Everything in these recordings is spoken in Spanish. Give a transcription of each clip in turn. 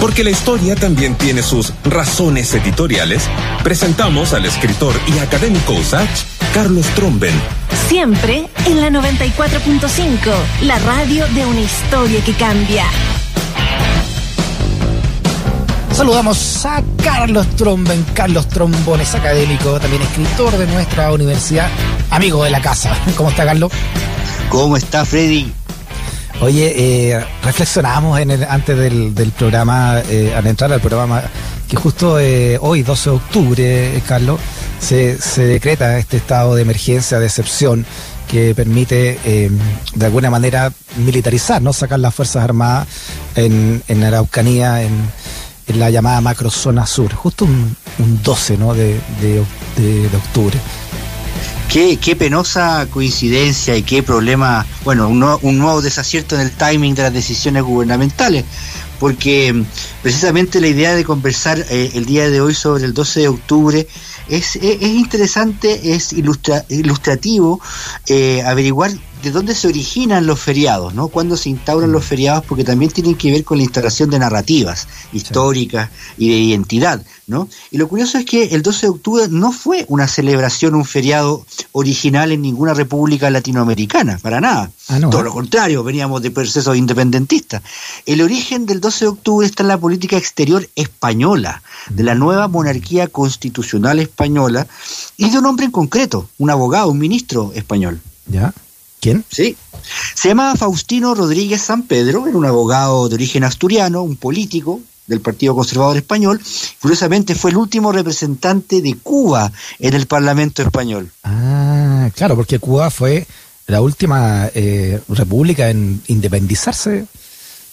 Porque la historia también tiene sus razones editoriales, presentamos al escritor y académico USACH, Carlos Tromben. Siempre en la 94.5, la radio de una historia que cambia. Saludamos a Carlos Tromben, Carlos Trombones, académico, también escritor de nuestra universidad, amigo de la casa. ¿Cómo está, Carlos? ¿Cómo está, Freddy? Oye, eh, reflexionamos en el, antes del, programa, eh, al entrar al programa, que justo eh, hoy, 12 de octubre, Carlos, se, decreta este estado de emergencia, de excepción, que permite de alguna manera militarizar, ¿no? Sacar las Fuerzas Armadas en, en Araucanía, en, en, la llamada macrozona sur, justo un, 12 ¿no? de, de octubre. Qué, penosa coincidencia y qué problema, bueno, un, nuevo desacierto en el timing de las decisiones gubernamentales, porque mm, precisamente la idea de conversar eh, el día de hoy sobre el 12 de octubre es, es, interesante, es ilustrativo eh, averiguar de dónde se originan los feriados, ¿no? Cuándo se instauran los feriados, porque también tienen que ver con la instalación de narrativas históricas y de identidad, ¿no? Y lo curioso es que el 12 de octubre no fue una celebración, un feriado original en ninguna república latinoamericana, para nada. Ah, Todo lo contrario, veníamos de procesos independentistas. El origen del 12 de octubre está en la política exterior española, de la nueva monarquía constitucional española, y de un hombre en concreto, un abogado, un ministro español. ¿Ya? ¿Quién? Sí. Se llamaba Faustino Rodríguez San Pedro, era un abogado de origen asturiano, un político del Partido Conservador Español. Curiosamente fue el último representante de Cuba en el Parlamento español. Ah, claro, porque Cuba fue la última eh, república en independizarse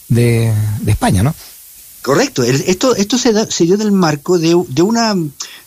de, España, ¿no? Correcto. Esto, esto se, se dio en el marco de, de una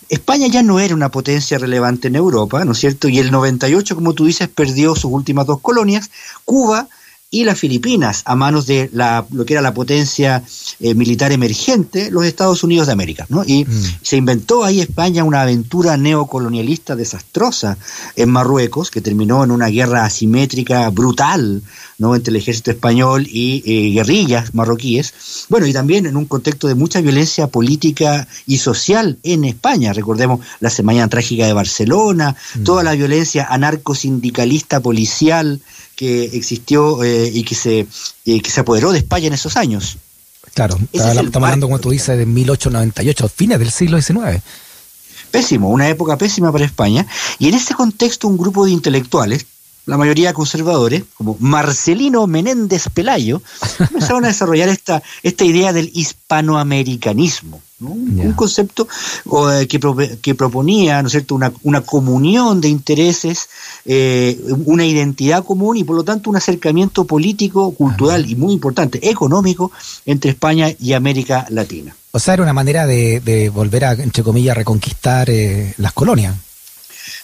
España ya no era una potencia relevante en Europa, ¿no es cierto? Y el 98, como tú dices, perdió sus últimas dos colonias. Cuba y las Filipinas a manos de la, lo que era la potencia eh, militar emergente, los Estados Unidos de América. ¿no? Y mm. se inventó ahí España una aventura neocolonialista desastrosa en Marruecos, que terminó en una guerra asimétrica brutal ¿no? entre el ejército español y eh, guerrillas marroquíes. Bueno, y también en un contexto de mucha violencia política y social en España. Recordemos la Semana Trágica de Barcelona, mm. toda la violencia anarcosindicalista policial que existió eh, y que se, eh, que se apoderó de España en esos años. Claro, estamos hablando, como tú dices, de 1898, fines del siglo XIX. Pésimo, una época pésima para España. Y en ese contexto un grupo de intelectuales, la mayoría conservadores, como Marcelino Menéndez Pelayo, empezaron a desarrollar esta, esta idea del hispanoamericanismo un concepto eh, que, proponía ¿no es cierto? Una, una comunión de intereses, eh, una identidad común y por lo tanto un acercamiento político, cultural y muy importante, económico entre España y América Latina. O sea, era una manera de, volver a, entre comillas, reconquistar eh, las colonias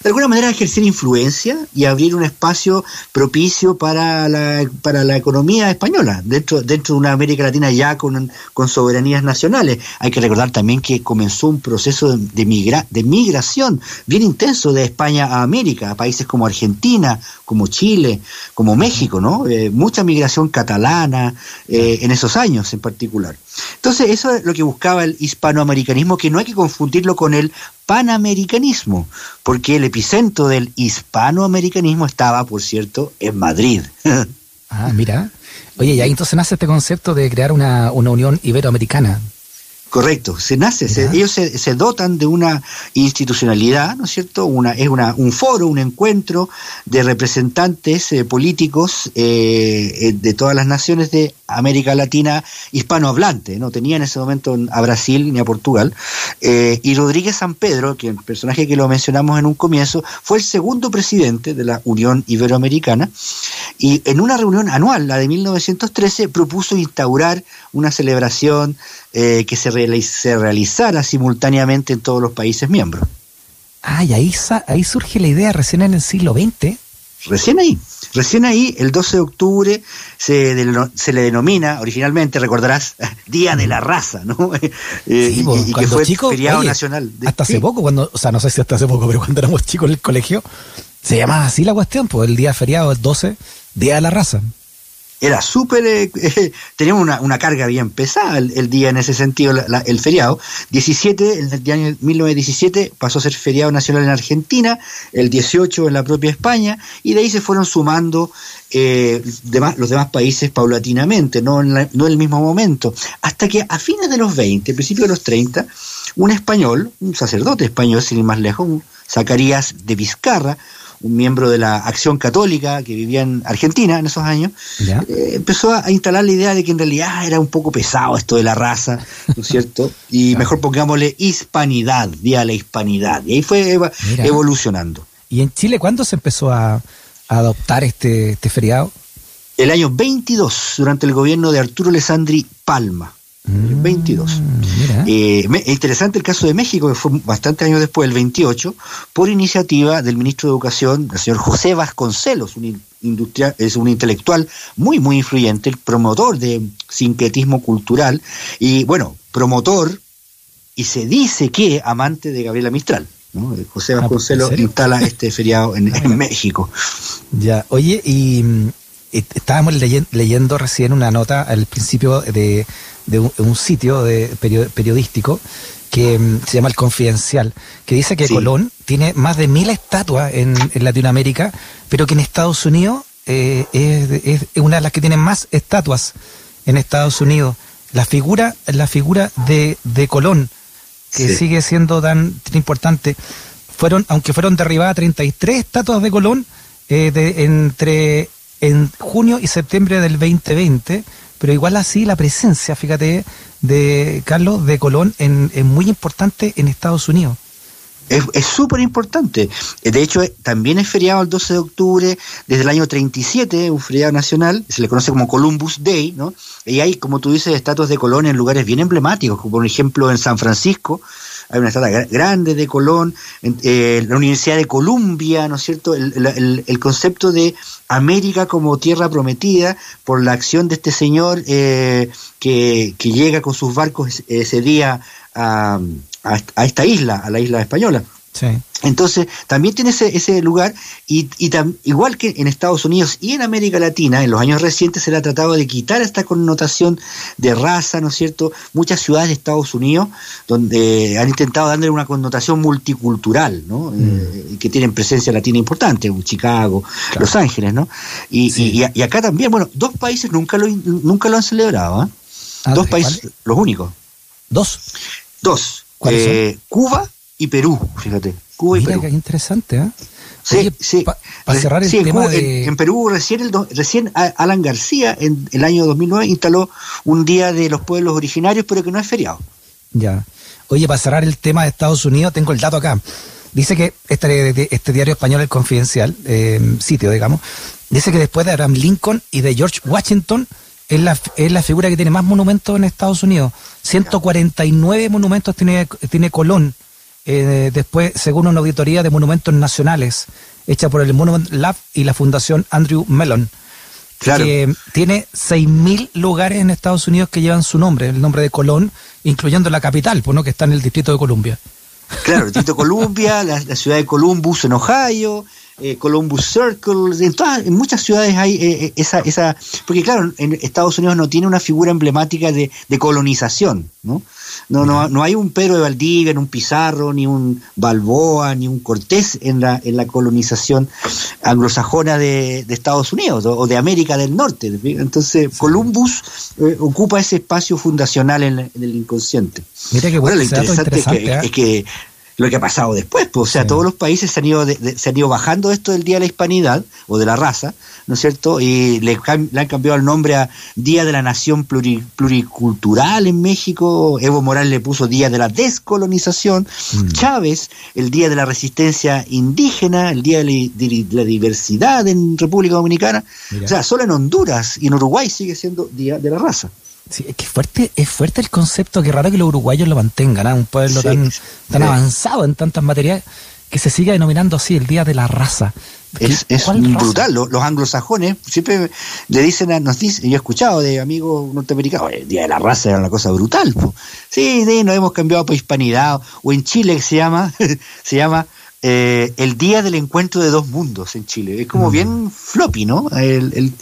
de alguna manera ejercer influencia y abrir un espacio propicio para la, para la economía española, dentro, dentro de una América Latina ya con, con soberanías nacionales. Hay que recordar también que comenzó un proceso de, migra, de migración bien intenso de España a América, a países como Argentina, como Chile, como México, ¿no? Eh, mucha migración catalana eh, en esos años en particular. Entonces, eso es lo que buscaba el hispanoamericanismo, que no hay que confundirlo con el panamericanismo, porque el epicentro del hispanoamericanismo estaba, por cierto, en Madrid. ah, mira. Oye, y ahí entonces nace este concepto de crear una, una unión iberoamericana. Correcto, se nace, ellos se, dotan de una institucionalidad, ¿no es cierto? Una, es una, un foro, un encuentro de representantes eh, políticos eh, eh, de todas las naciones de América Latina hispanohablante, no tenía en ese momento a Brasil ni a Portugal, y Rodríguez San Pedro, que el personaje que lo mencionamos en un comienzo, fue el segundo presidente de la Unión Iberoamericana, y en una reunión anual, la de 1913, propuso instaurar una celebración que se, se, realizara simultáneamente en todos los países miembros. Ah, y ahí, ahí surge la idea recién en el siglo XX. Recién ahí, recién ahí, el 12 de octubre, se, se le denomina originalmente, recordarás, Día de la Raza, ¿no? Eh, sí, y, que fue chico, feriado nacional. hasta hace poco, cuando, o sea, no sé si hasta hace poco, pero cuando éramos chicos en el colegio, se llamaba así la cuestión, pues el día feriado, el 12, Día de la Raza. Era súper, eh, teníamos una, una, carga bien pesada el, día en ese sentido, el feriado. 17, el día año 1917 pasó a ser feriado nacional en Argentina, el 18 en la propia España, y de ahí se fueron sumando eh, los demás países paulatinamente, no en, no en el mismo momento, hasta que a fines de los 20, principios de los 30, un español, un sacerdote español, sin ir más lejos, Zacarías de Vizcarra, un miembro de la Acción Católica que vivía en Argentina en esos años, eh, empezó a, instalar la idea de que en realidad era un poco pesado esto de la raza, ¿no es cierto? Y mejor pongámosle hispanidad, día de la hispanidad. Y ahí fue evolucionando. ¿Y en Chile cuándo se empezó a, adoptar este, este feriado? El año 22, durante el gobierno de Arturo Alessandri Palma. 22. Mm, eh, interesante el caso de México, que fue bastante años después, el 28, por iniciativa del ministro de Educación, el señor José Vasconcelos, un, industrial, es un intelectual muy, muy influyente, el promotor de sincretismo cultural y, bueno, promotor, y se dice que amante de Gabriela Mistral. José ah, Vasconcelos instala este feriado en, en México. Ya, oye, y mm, estábamos leyendo recién una nota al principio de de un, sitio de periodístico que mm, se llama El Confidencial, que dice que Colón tiene más de mil estatuas en, Latinoamérica, pero que en Estados Unidos eh, es, una de las que tiene más estatuas en Estados Unidos. La figura, la figura de, de Colón, que sigue siendo tan, importante, fueron, aunque fueron derribadas 33 estatuas de Colón eh, de, entre en junio y septiembre del 2020, pero igual así la presencia, fíjate, de Carlos de Colón es muy importante en Estados Unidos. Es súper importante. De hecho, también es feriado el 12 de octubre desde el año 37, un feriado nacional, se le conoce como Columbus Day, ¿no? Y hay, como tú dices, estatuas de Colón en lugares bien emblemáticos, como por ejemplo en San Francisco, hay una estatua grande de Colón, eh, la Universidad de Columbia, ¿no es cierto? El, concepto de América como tierra prometida por la acción de este señor eh, que, que, llega con sus barcos ese día a, a esta isla, a la isla española. Entonces, también tiene ese, ese lugar, y, y igual que en Estados Unidos y en América Latina, en los años recientes se le ha tratado de quitar esta connotación de raza, ¿no es cierto? Muchas ciudades de Estados Unidos donde han intentado darle una connotación multicultural, ¿no? Mm. Eh, que tienen presencia latina importante, Chicago, Los Ángeles, ¿no? Y, y, acá también, bueno, dos países nunca lo, nunca lo han celebrado, ¿eh? dos países, los únicos. ¿Dos? Dos. Eh, Cuba y Perú, fíjate. Cuba y Perú. interesante, ¿eh? Sí, sí. Para cerrar el tema de... en, Perú recién, el recién Alan García en el año 2009 instaló un día de los pueblos originarios, pero que no es feriado. Ya. Oye, para cerrar el tema de Estados Unidos, tengo el dato acá. Dice que este, este diario español, el Confidencial, eh, sitio, digamos, dice que después de Abraham Lincoln y de George Washington, es la, es la figura que tiene más monumentos en Estados Unidos. 149 monumentos tiene, tiene Colón eh, después, según una auditoría de monumentos nacionales hecha por el Monument Lab y la Fundación Andrew Mellon, que tiene 6.000 lugares en Estados Unidos que llevan su nombre, el nombre de Colón, incluyendo la capital, pues, ¿no? que está en el Distrito de Columbia. Claro, el Distrito de Columbia, la, ciudad de Columbus en Ohio, eh, Columbus Circle, en, todas, en muchas ciudades hay eh, eh, esa, esa, porque claro, en Estados Unidos no tiene una figura emblemática de, de colonización, ¿no? No, no, no hay un Pedro de Valdivia, ni un Pizarro, ni un Balboa, ni un Cortés en la, en la colonización anglosajona de, Estados Unidos o, de América del Norte. Entonces, Columbus eh, ocupa ese espacio fundacional en, el inconsciente. Mira qué bueno, lo interesante, es que lo que ha pasado después. Pues, o sea, todos los países se han, ido se han ido bajando esto del Día de la Hispanidad o de la raza, ¿no es cierto? Y le, han cambiado el nombre a Día de la Nación Pluricultural en México. Evo Morales le puso Día de la Descolonización. Mm. Chávez, el Día de la Resistencia Indígena, el Día de la, Diversidad en República Dominicana. O sea, solo en Honduras y en Uruguay sigue siendo Día de la Raza. Sí, es que fuerte, es fuerte el concepto, que raro que los uruguayos lo mantengan, ¿ah? un pueblo tan, tan avanzado en tantas materias que se siga denominando así el Día de la Raza. Es, es brutal, los, anglosajones siempre le dicen, a, nos dicen, yo he escuchado de amigos norteamericanos, el Día de la Raza era una cosa brutal. Sí, sí, nos hemos cambiado para hispanidad, o en Chile se llama, se llama eh, el día del encuentro de dos mundos en Chile. Es como mm. bien floppy, ¿no? El,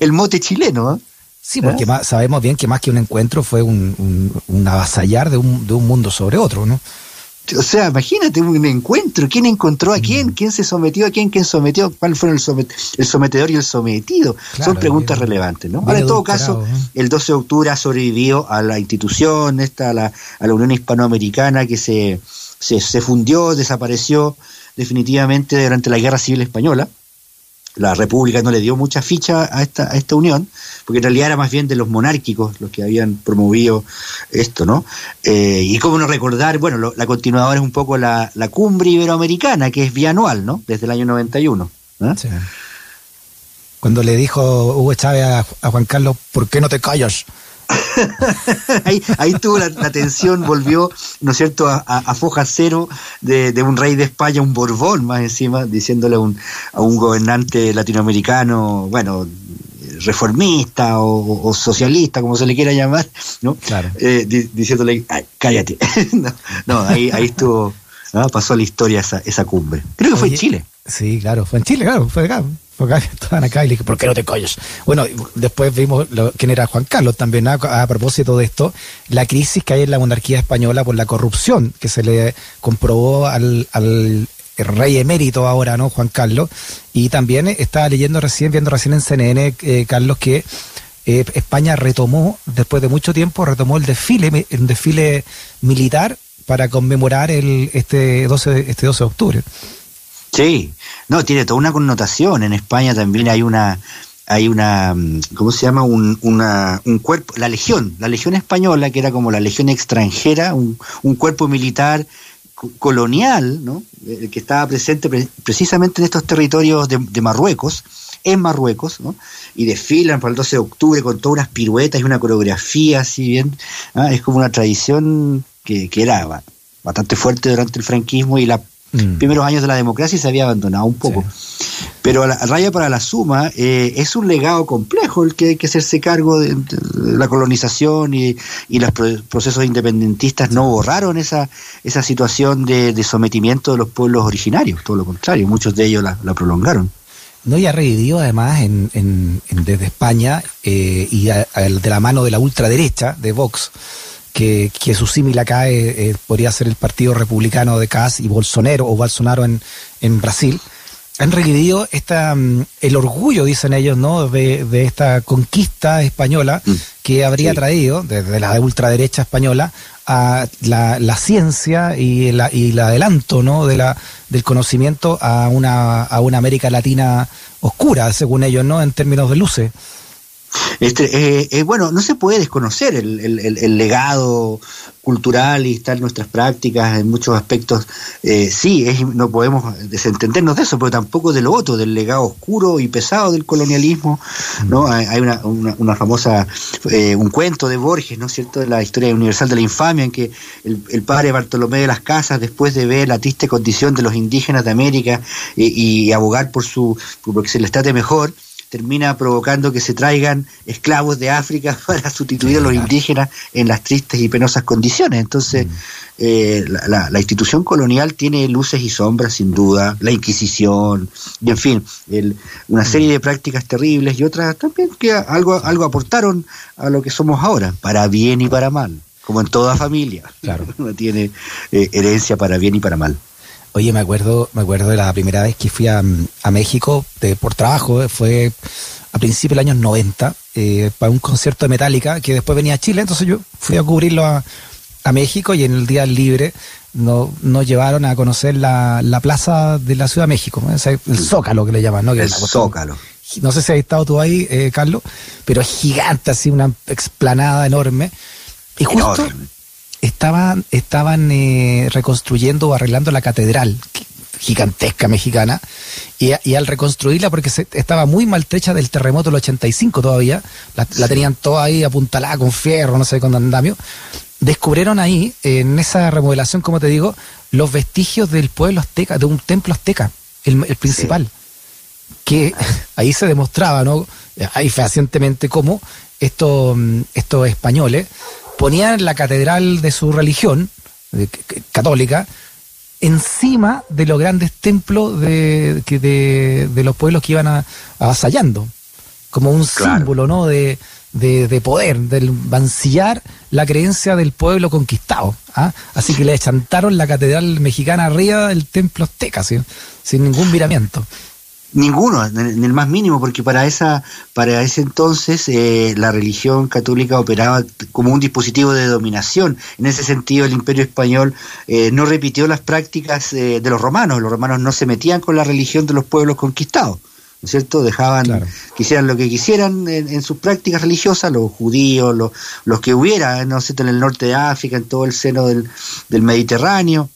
el, mote chileno. ¿eh? Sí, porque ¿Eh? sabemos bien que más que un encuentro fue un, un, avasallar de un, de un mundo sobre otro, ¿no? O sea, imagínate un encuentro, quién encontró a quién, mm. quién se sometió a quién, quién sometió, cuál fue el, el sometedor y el sometido. Son preguntas relevantes, ¿no? Ahora, en todo caso, el 12 de octubre ha sobrevivido a la institución, esta, a, la, a la Unión Hispanoamericana que se, se, se fundió, desapareció definitivamente durante la Guerra Civil Española la República no le dio mucha ficha a esta, a esta unión, porque en realidad era más bien de los monárquicos los que habían promovido esto, ¿no? Eh, y cómo no recordar, bueno, la continuadora es un poco la, la, cumbre iberoamericana, que es bianual, ¿no? Desde el año 91. ¿eh? Cuando le dijo Hugo Chávez a, a Juan Carlos, ¿por qué no te callas? ahí, ahí tuvo la, tensión, volvió, ¿no es cierto?, a, foja cero de, un rey de España, un Borbón más encima, diciéndole a un, a un gobernante latinoamericano, bueno, reformista o, socialista, como se le quiera llamar, ¿no? Claro. Eh, diciéndole, cállate. no, ahí, ahí estuvo, pasó a la historia esa, esa cumbre. Creo que fue en Chile. Sí, claro, fue en Chile, claro, fue acá. Porque estaban acá y le dije, ¿por qué no te callas? Bueno, después vimos quién era Juan Carlos también, a, propósito de esto, la crisis que hay en la monarquía española por la corrupción que se le comprobó al, al rey emérito ahora, ¿no? Juan Carlos. Y también estaba leyendo recién, viendo recién en CNN, eh, Carlos, que eh, España retomó, después de mucho tiempo, retomó el desfile, el desfile militar para conmemorar el, este, 12, este 12 de octubre. Sí, no, tiene toda una connotación. En España también hay una, hay una, mm, ¿cómo se llama? Un, una, un cuerpo, la legión, la legión española, que era como la legión extranjera, un, un cuerpo militar colonial, ¿no? Eh, que estaba presente precisamente en estos territorios de, Marruecos, en Marruecos, ¿no? y desfilan para el 12 de octubre con todas unas piruetas y una coreografía, así bien, ¿ah? es como una tradición que, que era bastante fuerte durante el franquismo y la Mm. primeros años de la democracia y se había abandonado un poco. Pero a la, raya para la suma eh, es un legado complejo el que hay que hacerse cargo de, la colonización y, los procesos independentistas no borraron esa, esa situación de, sometimiento de los pueblos originarios, todo lo contrario, muchos de ellos la, prolongaron. No, y ha revivido además en, desde España eh, y de la mano de la ultraderecha de Vox que, que su símil acá eh, eh, podría ser el Partido Republicano de Cas y Bolsonaro o Bolsonaro en, en Brasil, han revivido esta, mm, el orgullo, dicen ellos, ¿no? de, de esta conquista española mm. que habría traído desde la ultraderecha española a la, la ciencia y, la, y el adelanto ¿no? de la, del conocimiento a una, a una América Latina oscura, según ellos, ¿no? en términos de luces. Este, eh, eh, bueno, no se puede desconocer el, el, legado cultural y estar nuestras prácticas en muchos aspectos. Eh, sí, es, no podemos desentendernos de eso, pero tampoco de lo otro, del legado oscuro y pesado del colonialismo. ¿no? Mm. Hay una, una, famosa, un cuento de Borges, ¿no es cierto?, de la historia universal de la infamia, en que el, padre Bartolomé de las Casas, después de ver la triste condición de los indígenas de América y abogar por su, por que se les trate mejor, termina provocando que se traigan esclavos de África para sustituir a los indígenas en las tristes y penosas condiciones. Entonces, mm. eh, la, institución colonial tiene luces y sombras, sin duda, la Inquisición, y en fin, una mm. serie de prácticas terribles y otras también que algo, algo aportaron a lo que somos ahora, para bien y para mal, como en toda familia. Claro. Uno tiene eh, herencia para bien y para mal. Oye, me acuerdo, me acuerdo de la primera vez que fui a, México de, por trabajo, eh, fue a principios del años 90, eh, para un concierto de Metallica, que después venía a Chile, entonces yo fui a cubrirlo a, México y en el día libre nos, llevaron a conocer la, plaza de la Ciudad de México, el Zócalo que le llaman, ¿no? el Zócalo. No sé si has estado tú ahí, eh, Carlos, pero es gigante, así, una explanada enorme. Y justo, estaban, estaban eh, reconstruyendo o arreglando la catedral gigantesca mexicana y, al reconstruirla porque se, estaba muy maltrecha del terremoto del 85 todavía, la, tenían toda ahí apuntalada con fierro, no sé, con andamio, descubrieron ahí, en esa remodelación, como te digo, los vestigios del pueblo azteca, de un templo azteca, el, principal, que ahí se demostraba, ¿no? Ahí fehacientemente cómo estos, estos españoles ponían la catedral de su religión católica encima de los grandes templos de, de, de los pueblos que iban a, avasallando, como un símbolo, ¿no? De, de, poder, del mancillar la creencia del pueblo conquistado. ¿ah? Así que le chantaron la catedral mexicana arriba del templo azteca, sin ningún miramiento. Ninguno, en el más mínimo, porque para esa, para ese entonces eh, la religión católica operaba como un dispositivo de dominación. En ese sentido, el Imperio español eh, no repitió las prácticas eh, de los romanos. Los romanos no se metían con la religión de los pueblos conquistados. ¿no es cierto? Dejaban, quisieran lo que quisieran en, sus prácticas religiosas, los judíos, los, los que hubiera, ¿no es cierto?, en el norte de África, en todo el seno del, del Mediterráneo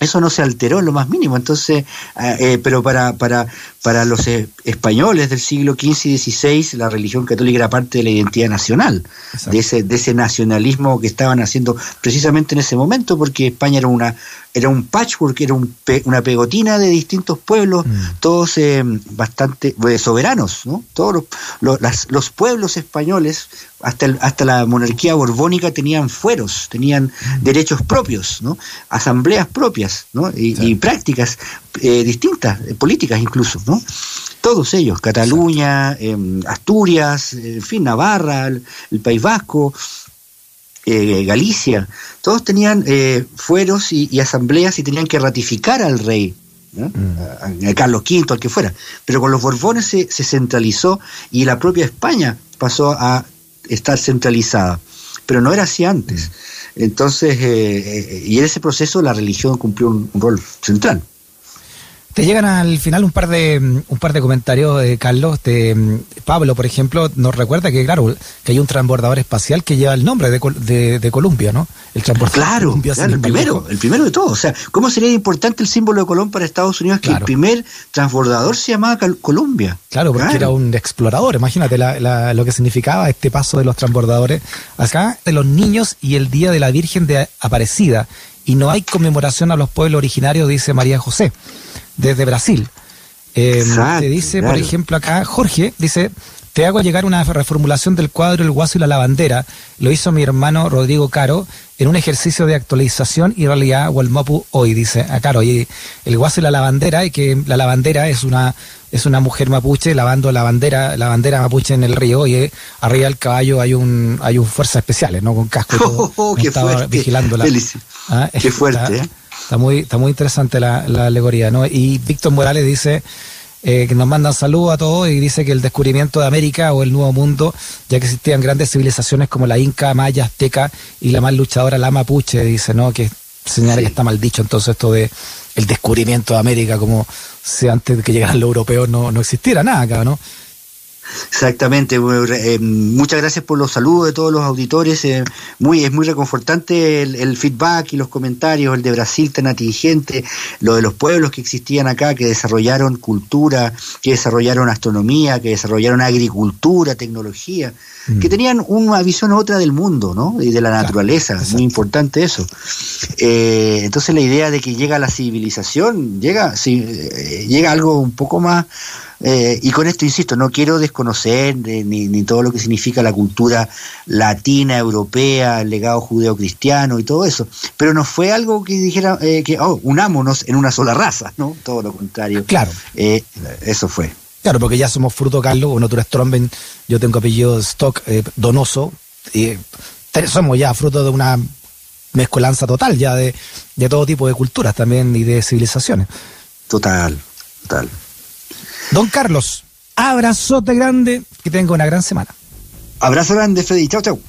eso no se alteró en lo más mínimo. Entonces, eh, eh, pero para, para, para los eh, españoles del siglo XV y XVI, la religión católica era parte de la identidad nacional, de ese, de ese nacionalismo que estaban haciendo precisamente en ese momento, porque España era una era un patchwork, era un una pegotina de distintos pueblos, mm. todos eh, bastante soberanos, ¿no? Todos los, los, pueblos españoles, hasta, hasta la monarquía borbónica, tenían fueros, tenían mm. derechos propios, ¿no? Asambleas propias, ¿no? Y, prácticas eh, distintas, políticas incluso, ¿no? Todos ellos, Cataluña, em, Asturias, en fin, Navarra, el País Vasco, eh, Galicia, todos tenían eh, fueros y, asambleas y tenían que ratificar al rey, mm. a, Carlos V, al que fuera. Pero con los Borbones se, centralizó y la propia España pasó a estar centralizada. Pero no era así antes. Entonces, eh, y en ese proceso la religión cumplió un rol central. Te llegan al final un par de un par de comentarios, de Carlos. Pablo, por ejemplo, nos recuerda que, claro, que hay un transbordador espacial que lleva el nombre de, de, Colombia, ¿no? El transbordador claro, claro el primero, el primero de todos. O sea, ¿cómo sería importante el símbolo de Colón para Estados Unidos que el primer transbordador se llamaba Colombia? Claro, porque era un explorador. Imagínate lo que significaba este paso de los transbordadores. Acá, de los niños y el Día de la Virgen de Aparecida. Y no hay conmemoración a los pueblos originarios, dice María José desde Brasil. Eh, te dice, por ejemplo, acá Jorge, dice, te hago llegar una reformulación del cuadro El Guaso y la Lavandera. Lo hizo mi hermano Rodrigo Caro en un ejercicio de actualización y realidad Walmopu hoy, dice a Caro. Y el Guaso y la Lavandera, y que la lavandera es una es una mujer mapuche lavando la bandera, la bandera mapuche en el río y arriba del caballo hay un hay un fuerzas especiales, ¿no? Con casco y todo. Oh, qué estaba fuerte. vigilando la, ¿Ah? Qué fuerte, ¿eh? Está muy, está muy interesante la, alegoría, ¿no? Y Víctor Morales dice eh, que nos mandan saludos a todos y dice que el descubrimiento de América o el Nuevo Mundo, ya que existían grandes civilizaciones como la Inca, Maya, Azteca y la más luchadora, la Mapuche, dice, ¿no? Que señala que está mal dicho entonces esto de el descubrimiento de América, como si antes de que llegaran los europeos no, no existiera nada acá, ¿no? Exactamente, eh, muchas gracias por los saludos de todos los auditores. Eh, muy, es muy reconfortante el, feedback y los comentarios, el de Brasil tan atingente, lo de los pueblos que existían acá, que desarrollaron cultura, que desarrollaron astronomía, que desarrollaron agricultura, tecnología, que mm. tenían una visión otra del mundo, ¿no? Y de la naturaleza, muy importante eso. Eh, entonces la idea de que llega la civilización, llega, llega algo un poco más eh, y con esto, insisto, no quiero desconocer ni, todo lo que significa la cultura latina, europea, el legado judeo-cristiano y todo eso, pero no fue algo que dijera eh, que, oh, unámonos en una sola raza, ¿no? Todo lo contrario. Claro. Eh, eso fue. Claro, porque ya somos fruto, Carlos, bueno, tú eres Tromben, yo tengo apellido Stock, Donoso, y somos ya fruto de una mezcolanza total ya de, de todo tipo de culturas también y de civilizaciones. Total, total. Don Carlos, abrazote grande, que tenga una gran semana. Abrazo grande, Freddy. Chau, chau.